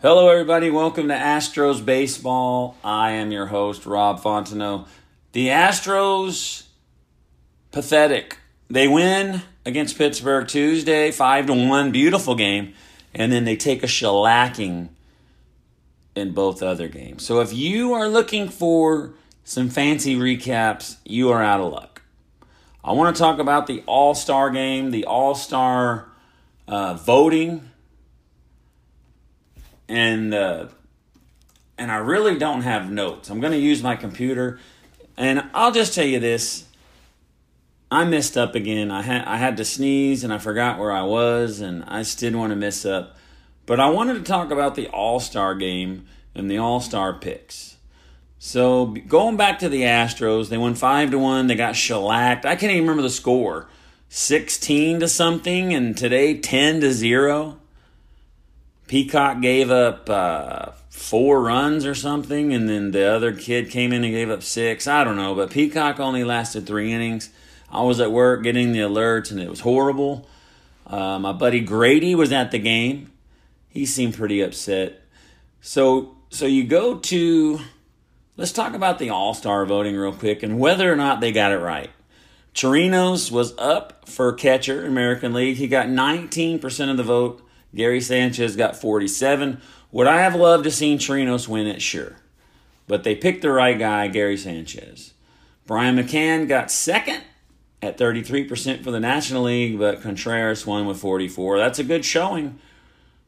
Hello, everybody. Welcome to Astros Baseball. I am your host, Rob Fontenot. The Astros, pathetic. They win against Pittsburgh Tuesday, 5 to 1. Beautiful game. And then they take a shellacking in both other games. So if you are looking for some fancy recaps, you are out of luck. I want to talk about the All Star game, the All Star uh, voting and uh, and I really don't have notes. I'm going to use my computer, and I'll just tell you this: I messed up again. I had I had to sneeze, and I forgot where I was, and I just didn't want to mess up. But I wanted to talk about the All Star game and the All Star picks. So going back to the Astros, they won five to one. They got shellacked. I can't even remember the score, sixteen to something, and today ten to zero. Peacock gave up uh, four runs or something, and then the other kid came in and gave up six. I don't know, but Peacock only lasted three innings. I was at work getting the alerts, and it was horrible. Uh, my buddy Grady was at the game. He seemed pretty upset. So, so you go to. Let's talk about the All Star voting real quick and whether or not they got it right. Chirinos was up for catcher, American League. He got 19% of the vote. Gary Sanchez got 47. Would I have loved to seen Chirinos win it? Sure. But they picked the right guy, Gary Sanchez. Brian McCann got second at 33% for the National League, but Contreras won with 44. That's a good showing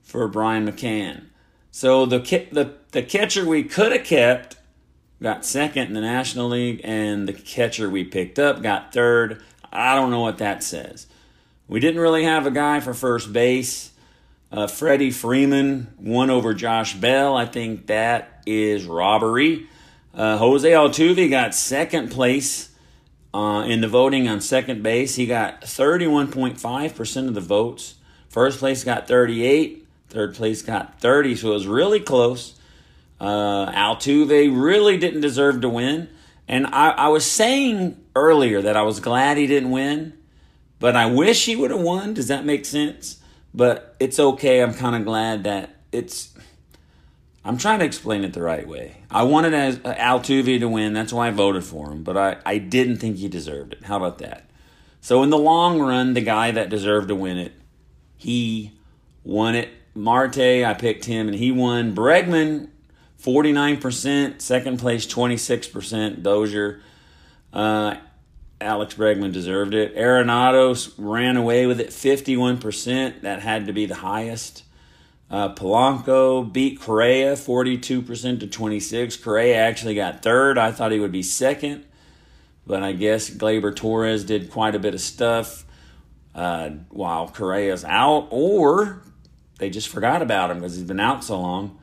for Brian McCann. So the the the catcher we could have kept got second in the National League, and the catcher we picked up got third. I don't know what that says. We didn't really have a guy for first base. Uh, Freddie Freeman won over Josh Bell. I think that is robbery. Uh, Jose Altuve got second place uh, in the voting on second base. He got 31.5% of the votes. First place got 38. Third place got 30. So it was really close. Uh, Altuve really didn't deserve to win. And I, I was saying earlier that I was glad he didn't win, but I wish he would have won. Does that make sense? But it's okay. I'm kind of glad that it's. I'm trying to explain it the right way. I wanted as uh, Altuve to win. That's why I voted for him. But I, I didn't think he deserved it. How about that? So in the long run, the guy that deserved to win it, he won it. Marte, I picked him, and he won. Bregman, 49%. Second place, 26%. Dozier. Uh, Alex Bregman deserved it. Arenado ran away with it 51%. That had to be the highest. Uh, Polanco beat Correa 42% to 26. Correa actually got third. I thought he would be second, but I guess Gleyber Torres did quite a bit of stuff uh, while Correa's out, or they just forgot about him because he's been out so long.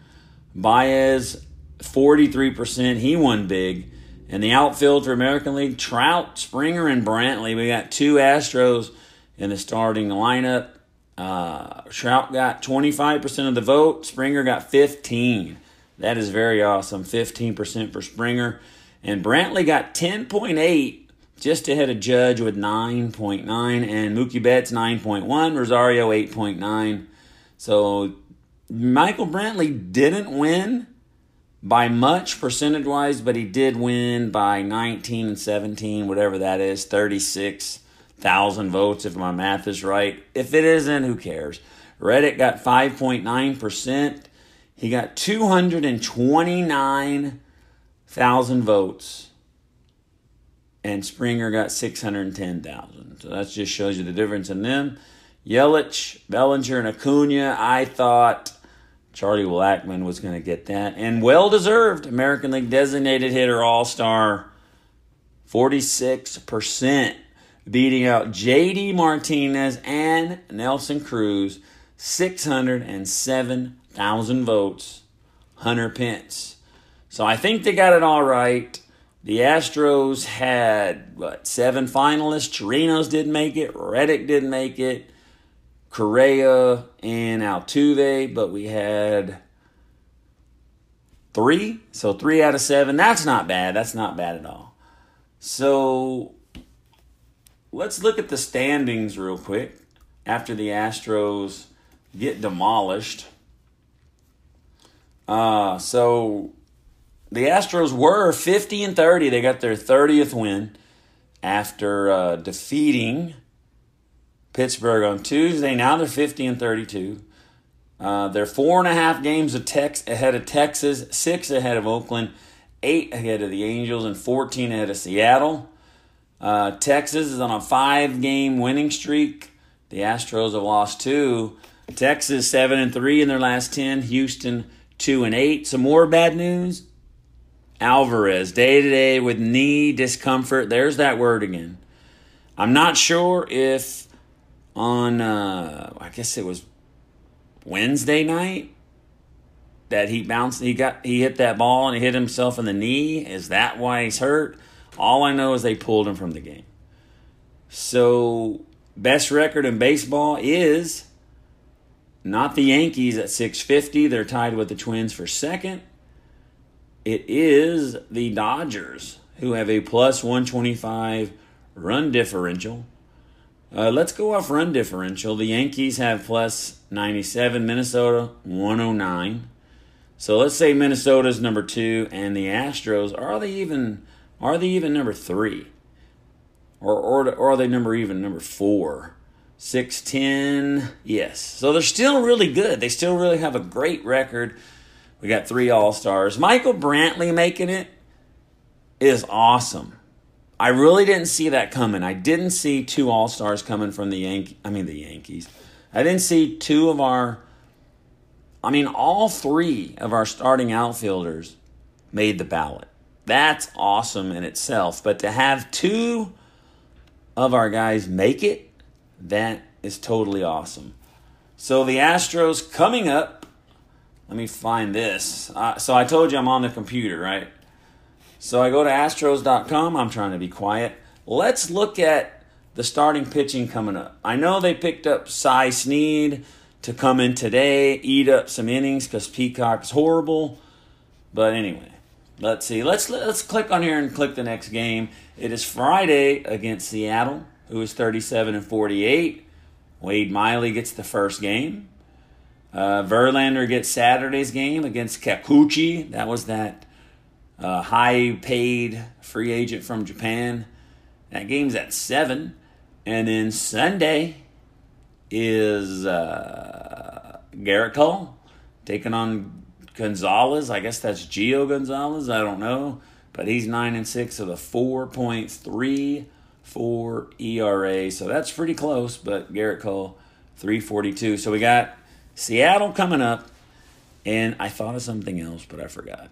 Baez 43%. He won big. In the outfield for American League, Trout, Springer, and Brantley. We got two Astros in the starting lineup. Uh, Trout got 25% of the vote. Springer got 15. That is very awesome. 15% for Springer. And Brantley got 10.8, just ahead of Judge with 9.9. And Mookie Betts 9.1. Rosario 8.9. So Michael Brantley didn't win by much percentage wise, but he did win by 19 and 17, whatever that is, 36,000 votes if my math is right. If it isn't, who cares? Reddick got 5.9%. He got 229,000 votes. And Springer got 610,000. So that just shows you the difference in them. Yelich, Bellinger, and Acuna, I thought Charlie Blackmon was going to get that. And well deserved. American League designated hitter All Star, 46%, beating out JD Martinez and Nelson Cruz, 607,000 votes, Hunter Pence. So I think they got it all right. The Astros had, what, seven finalists. Chirinos didn't make it. Reddick didn't make it. Correa and Altuve, but we had three. So three out of seven. That's not bad. That's not bad at all. So let's look at the standings real quick after the Astros get demolished. Uh, so the Astros were 50 and 30. They got their 30th win after uh, defeating Pittsburgh on Tuesday. Now they're 50 and 32. Uh, they're four and a half games of tex- ahead of Texas, six ahead of Oakland, eight ahead of the Angels, and 14 ahead of Seattle. Uh, Texas is on a five game winning streak. The Astros have lost two. Texas seven and three in their last ten. Houston two and eight. Some more bad news. Alvarez day to day with knee discomfort. There's that word again. I'm not sure if on uh, I guess it was Wednesday night that he bounced he got he hit that ball and he hit himself in the knee. Is that why he's hurt? All I know is they pulled him from the game. So best record in baseball is not the Yankees at 650. They're tied with the Twins for second. It is the Dodgers who have a plus 125 run differential. Uh, let's go off run differential. The Yankees have plus 97, Minnesota 109. So let's say Minnesota's number two, and the Astros are they even are they even number three, or or, or are they number even number four? Six ten, yes. So they're still really good. They still really have a great record. We got three All Stars. Michael Brantley making it is awesome. I really didn't see that coming. I didn't see two All Stars coming from the Yankee. I mean the Yankees. I didn't see two of our. I mean, all three of our starting outfielders made the ballot. That's awesome in itself. But to have two of our guys make it, that is totally awesome. So the Astros coming up. Let me find this. Uh, so I told you I'm on the computer, right? So I go to Astros.com. I'm trying to be quiet. Let's look at the starting pitching coming up. I know they picked up Cy Sneed to come in today, eat up some innings because Peacock's horrible. But anyway, let's see. Let's let's click on here and click the next game. It is Friday against Seattle, who is 37 and 48. Wade Miley gets the first game. Uh, Verlander gets Saturday's game against Kikuchi. That was that uh, high paid free agent from Japan. That game's at 7. And then Sunday is uh, Gerrit Cole taking on Gonzalez. I guess that's Gio Gonzalez. I don't know. But he's 9 and 6 with a 4.34 ERA. So that's pretty close. But Gerrit Cole, 342. So we got Seattle coming up. And I thought of something else, but I forgot.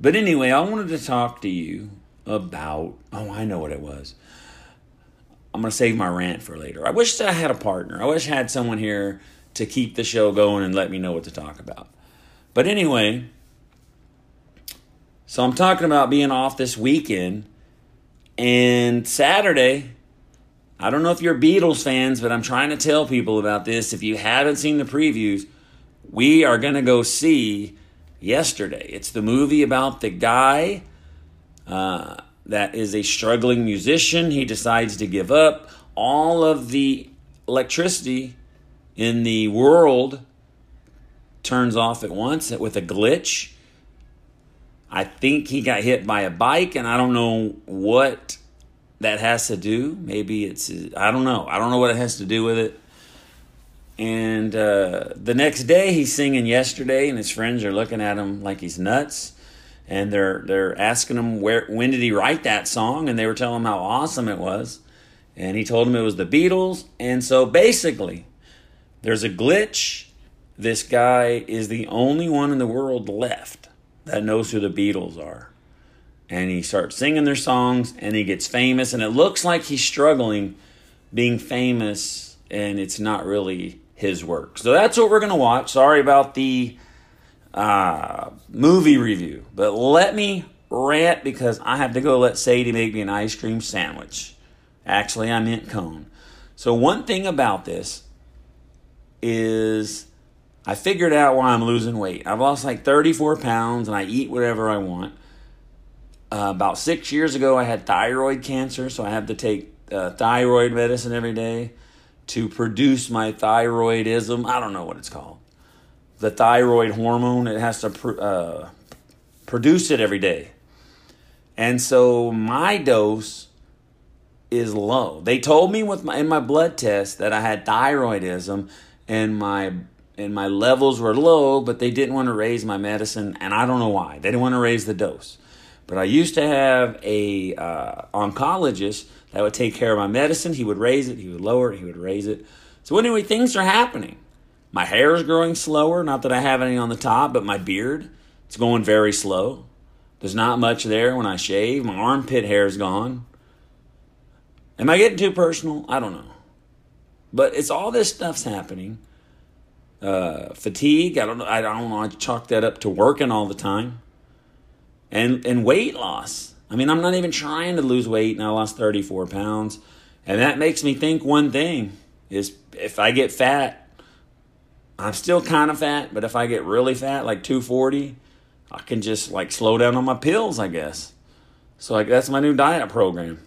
But anyway, I wanted to talk to you about. Oh, I know what it was. I'm going to save my rant for later. I wish I had a partner. I wish I had someone here to keep the show going and let me know what to talk about. But anyway, so I'm talking about being off this weekend. And Saturday, I don't know if you're Beatles fans, but I'm trying to tell people about this. If you haven't seen the previews, we are going to go see yesterday. It's the movie about the guy uh, that is a struggling musician. He decides to give up all of the electricity in the world turns off at once with a glitch. I think he got hit by a bike, and I don't know what that has to do. Maybe it's, I don't know. I don't know what it has to do with it. And uh, the next day, he's singing "Yesterday," and his friends are looking at him like he's nuts. And they're they're asking him where when did he write that song, and they were telling him how awesome it was. And he told them it was the Beatles. And so basically, there's a glitch. This guy is the only one in the world left that knows who the Beatles are. And he starts singing their songs, and he gets famous. And it looks like he's struggling being famous, and it's not really his work. So that's what we're going to watch. Sorry about the uh, movie review, but let me rant because I have to go let Sadie make me an ice cream sandwich. Actually, I meant cone. So, one thing about this is I figured out why I'm losing weight. I've lost like 34 pounds and I eat whatever I want. Uh, about six years ago, I had thyroid cancer, so I have to take uh, thyroid medicine every day to produce my thyroidism. I don't know what it's called. The thyroid hormone, it has to pr- uh, produce it every day. And so my dose is low. They told me with my in my blood test that I had thyroidism and my and my levels were low, but they didn't want to raise my medicine, and I don't know why. They didn't want to raise the dose. But I used to have a uh, oncologist that would take care of my medicine. He would raise it, he would lower it, he would raise it. So anyway, things are happening. My hair is growing slower. Not that I have any on the top, but my beard, it's going very slow. There's not much there when I shave. My armpit hair is gone. Am I getting too personal? I don't know. But it's all this stuff's happening. Uh, fatigue. I don't know. I don't know. I chalk that up to working all the time, and and weight loss. I mean, I'm not even trying to lose weight, and I lost 34 pounds, and that makes me think one thing is if I get fat, I'm still kind of fat, but if I get really fat, like 240, I can just like slow down on my pills, I guess. So like that's my new diet program.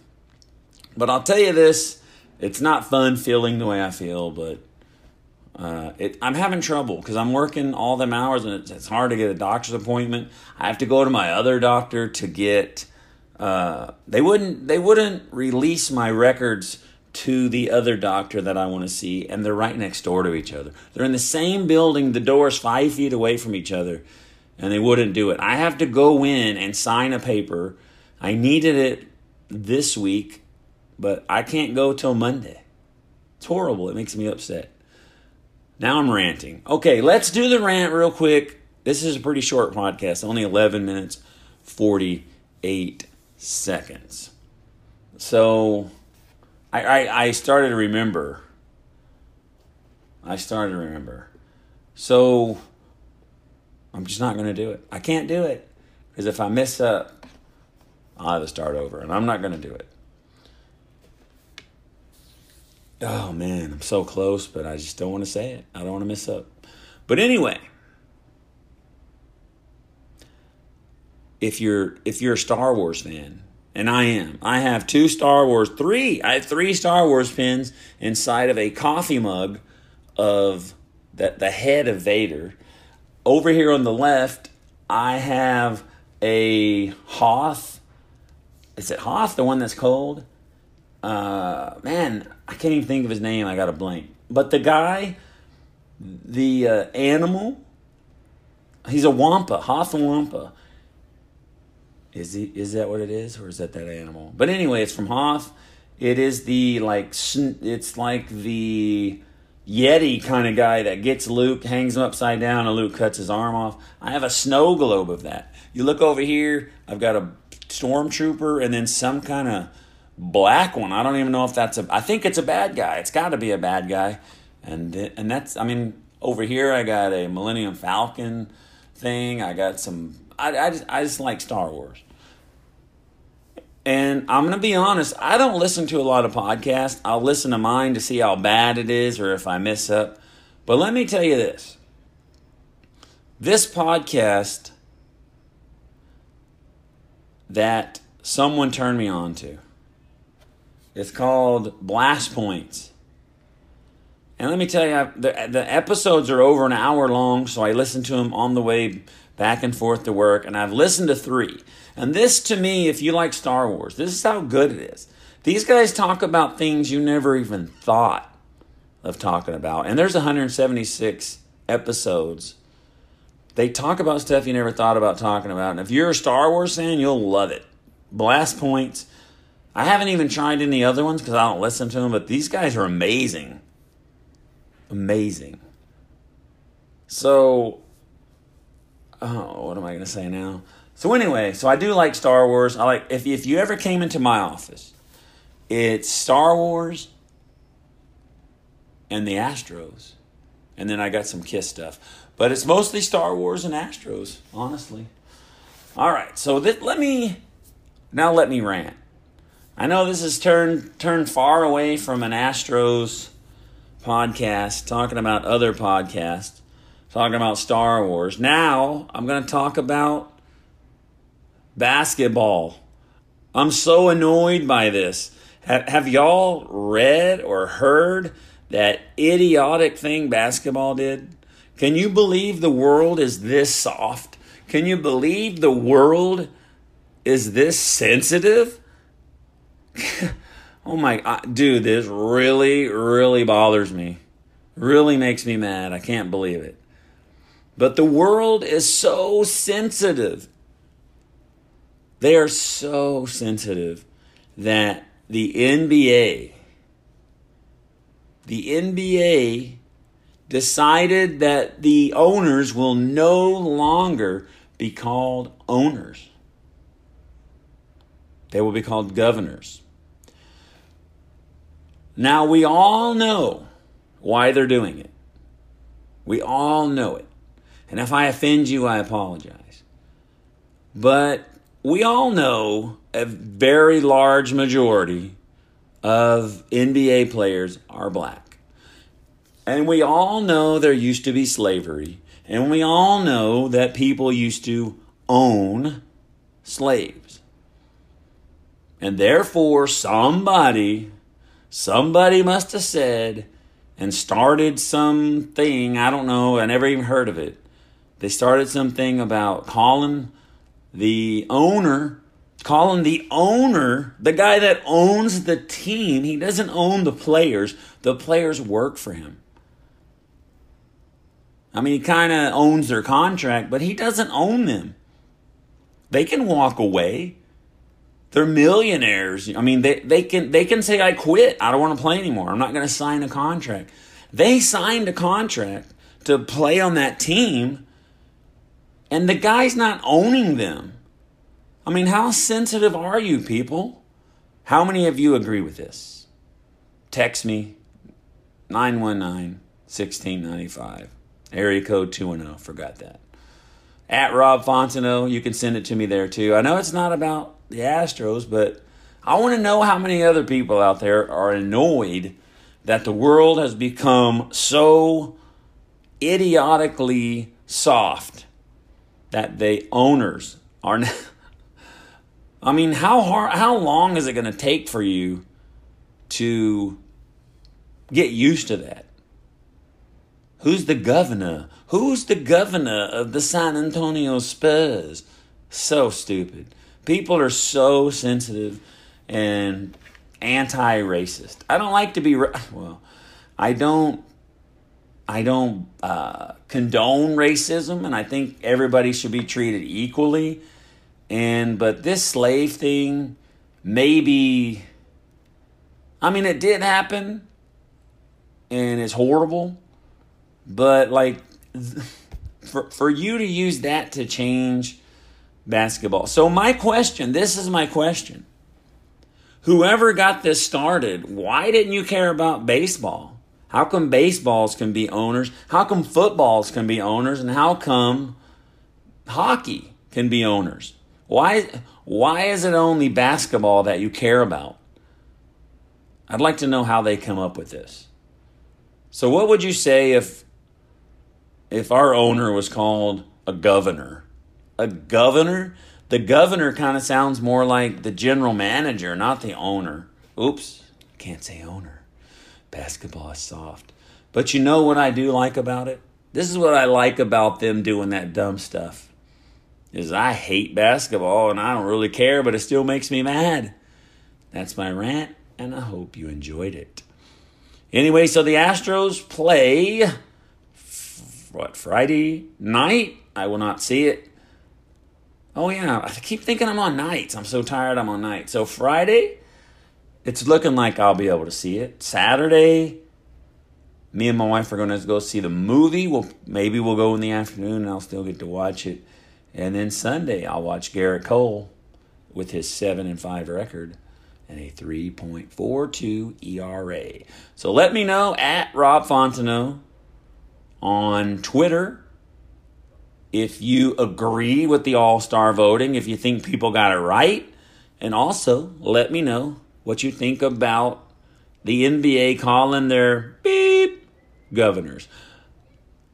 But I'll tell you this, it's not fun feeling the way I feel, but uh, it, I'm having trouble because I'm working all them hours and it's, it's, hard to get a doctor's appointment. I have to go to my other doctor to get. Uh, they wouldn't. They wouldn't release my records to the other doctor that I want to see, and they're right next door to each other. They're in the same building. The door's five feet away from each other, and they wouldn't do it. I have to go in and sign a paper. I needed it this week, but I can't go till Monday. It's horrible. It makes me upset. Now I'm ranting. Okay, let's do the rant real quick. This is a pretty short podcast, only 11 minutes, 48 seconds. So I, I, I started to remember. I started to remember. So I'm just not going to do it. I can't do it. Because if I mess up, I'll have to start over, and I'm not going to do it. Oh man, I'm so close, but I just don't want to say it. I don't want to mess up. But anyway, if you're if you're a Star Wars fan, and I am, I have two Star Wars, three. I have three Star Wars pins inside of a coffee mug of the the head of Vader. Over here on the left, I have a Hoth. Is it Hoth, the one that's cold? uh, man, I can't even think of his name. I got a blank. But the guy, the uh, animal, he's a wampa, Hoth Wampa. Is he? Is that what it is, or is that that animal? But anyway, it's from Hoth. It is the like it's like the Yeti kind of guy that gets Luke, hangs him upside down, and Luke cuts his arm off. I have a snow globe of that. You look over here. I've got a stormtrooper, and then some kind of black one. I don't even know if that's a. I think it's a bad guy. It's got to be a bad guy, and and that's. I mean, over here I got a Millennium Falcon thing. I got some. I I just I just like Star Wars. And I'm going to be honest, I don't listen to a lot of podcasts. I'll listen to mine to see how bad it is or if I mess up. But let me tell you this this podcast that someone turned me on to it's called Blast Points. And let me tell you, the, the episodes are over an hour long, so I listen to them on the way back and forth to work, and I've listened to three. And this, to me, if you like Star Wars, this is how good it is. These guys talk about things you never even thought of talking about. And there's 176 episodes. They talk about stuff you never thought about talking about. And if you're a Star Wars fan, you'll love it. Blast Points. I haven't even tried any other ones because I don't listen to them, but these guys are amazing. Amazing. So, oh, what am I going to say now? So anyway, so I do like Star Wars. I like if if you ever came into my office, it's Star Wars and the Astros. And then I got some Kiss stuff. But it's mostly Star Wars and Astros, honestly. All right, so let me now let me rant. I know this has turned turned far away from an Astros podcast, talking about other podcasts, talking about Star Wars. Now I'm going to talk about basketball. I'm so annoyed by this. Have, have y'all read or heard that idiotic thing basketball did? Can you believe the world is this soft? Can you believe the world is this sensitive? oh my, uh, dude, this really, really bothers me. Really makes me mad. I can't believe it. But the world is so sensitive. They are so sensitive that the NBA the NBA decided that the owners will no longer be called owners. They will be called governors. Now, we all know why they're doing it. We all know it. And if I offend you, I apologize. But we all know a very large majority of NBA players are black. And we all know there used to be slavery. And we all know that people used to own slaves. And therefore, somebody, somebody must have said and started something, I don't know, I never even heard of it. They started something about calling the owner calling the owner, the guy that owns the team, he doesn't own the players. The players work for him. I mean, he kind of owns their contract, but he doesn't own them. They can walk away. They're millionaires. I mean, they, they can they can say I quit. I don't want to play anymore. I'm not going to sign a contract. They signed a contract to play on that team, and the guy's not owning them. I mean, how sensitive are you, people? How many of you agree with this? Text me 919 1695. Area code 210. Forgot that. At Rob Fontenot, you can send it to me there too. I know it's not about the Astros, but I want to know how many other people out there are annoyed that the world has become so idiotically soft that the owners are now. I mean, how hard, how long is it going to take for you to get used to that? Who's the governor? Who's the governor of the San Antonio Spurs? So stupid. People are so sensitive and anti-racist. I don't like to be well. I don't. I don't uh, condone racism, and I think everybody should be treated equally. And but this slave thing, maybe I mean it did happen and it's horrible, but like for for you to use that to change basketball. So my question, this is my question. Whoever got this started, why didn't you care about baseball? How come baseballs can be owners? How come footballs can be owners? And how come hockey can be owners? Why, why is it only basketball that you care about? I'd like to know how they come up with this. So, what would you say if, if our owner was called a governor? A governor? The governor kind of sounds more like the general manager, not the owner. Oops, can't say owner. Basketball is soft. But you know what I do like about it? This is what I like about them doing that dumb stuff is I hate basketball and I don't really care, but it still makes me mad. That's my rant, and I hope you enjoyed it. Anyway, so the Astros play what Friday night. I will not see it. Oh yeah, I keep thinking I'm on nights. I'm so tired. I'm on nights. So Friday, it's looking like I'll be able to see it. Saturday, me and my wife are going to go see the movie. We'll maybe we'll go in the afternoon and I'll still get to watch it. And then Sunday, I'll watch Gerrit Cole with his seven and five record and a 3.42 ERA. So let me know at Rob Fontenot on Twitter if you agree with the All Star voting, if you think people got it right, and also let me know what you think about the NBA calling their beep governors.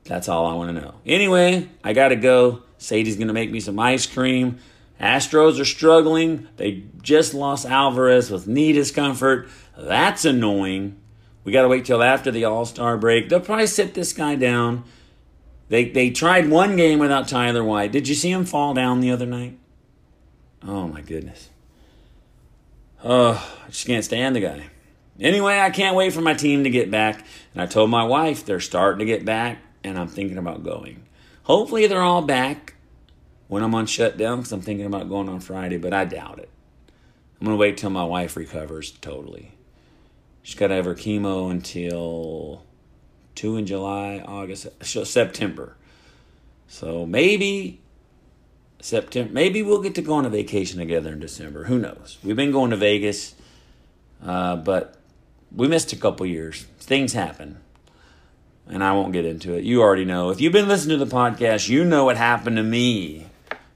That's all I want to know. Anyway, I got to go. Sadie's going to make me some ice cream. Astros are struggling. They just lost Alvarez with knee discomfort. That's annoying. We got to wait till after the All Star break. They'll probably sit this guy down. They they tried one game without Tyler White. Did you see him fall down the other night? Oh my goodness. Oh, I just can't stand the guy. Anyway, I can't wait for my team to get back. And I told my wife they're starting to get back, and I'm thinking about going. Hopefully, they're all back when I'm on shutdown because I'm thinking about going on Friday, but I doubt it. I'm going to wait till my wife recovers totally. She's got to have her chemo until two in July, August, September. So maybe September. Maybe we'll get to go on a vacation together in December. Who knows? We've been going to Vegas, uh, but we missed a couple years. Things happen, and I won't get into it. You already know. If you've been listening to the podcast, you know what happened to me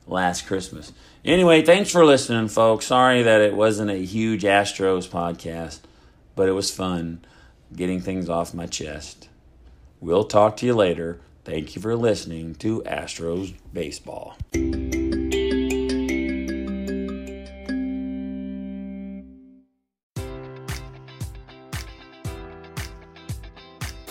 last Christmas. Anyway, thanks for listening, folks. Sorry that it wasn't a huge Astros podcast, but it was fun getting things off my chest. We'll talk to you later. Thank you for listening to Astros Baseball.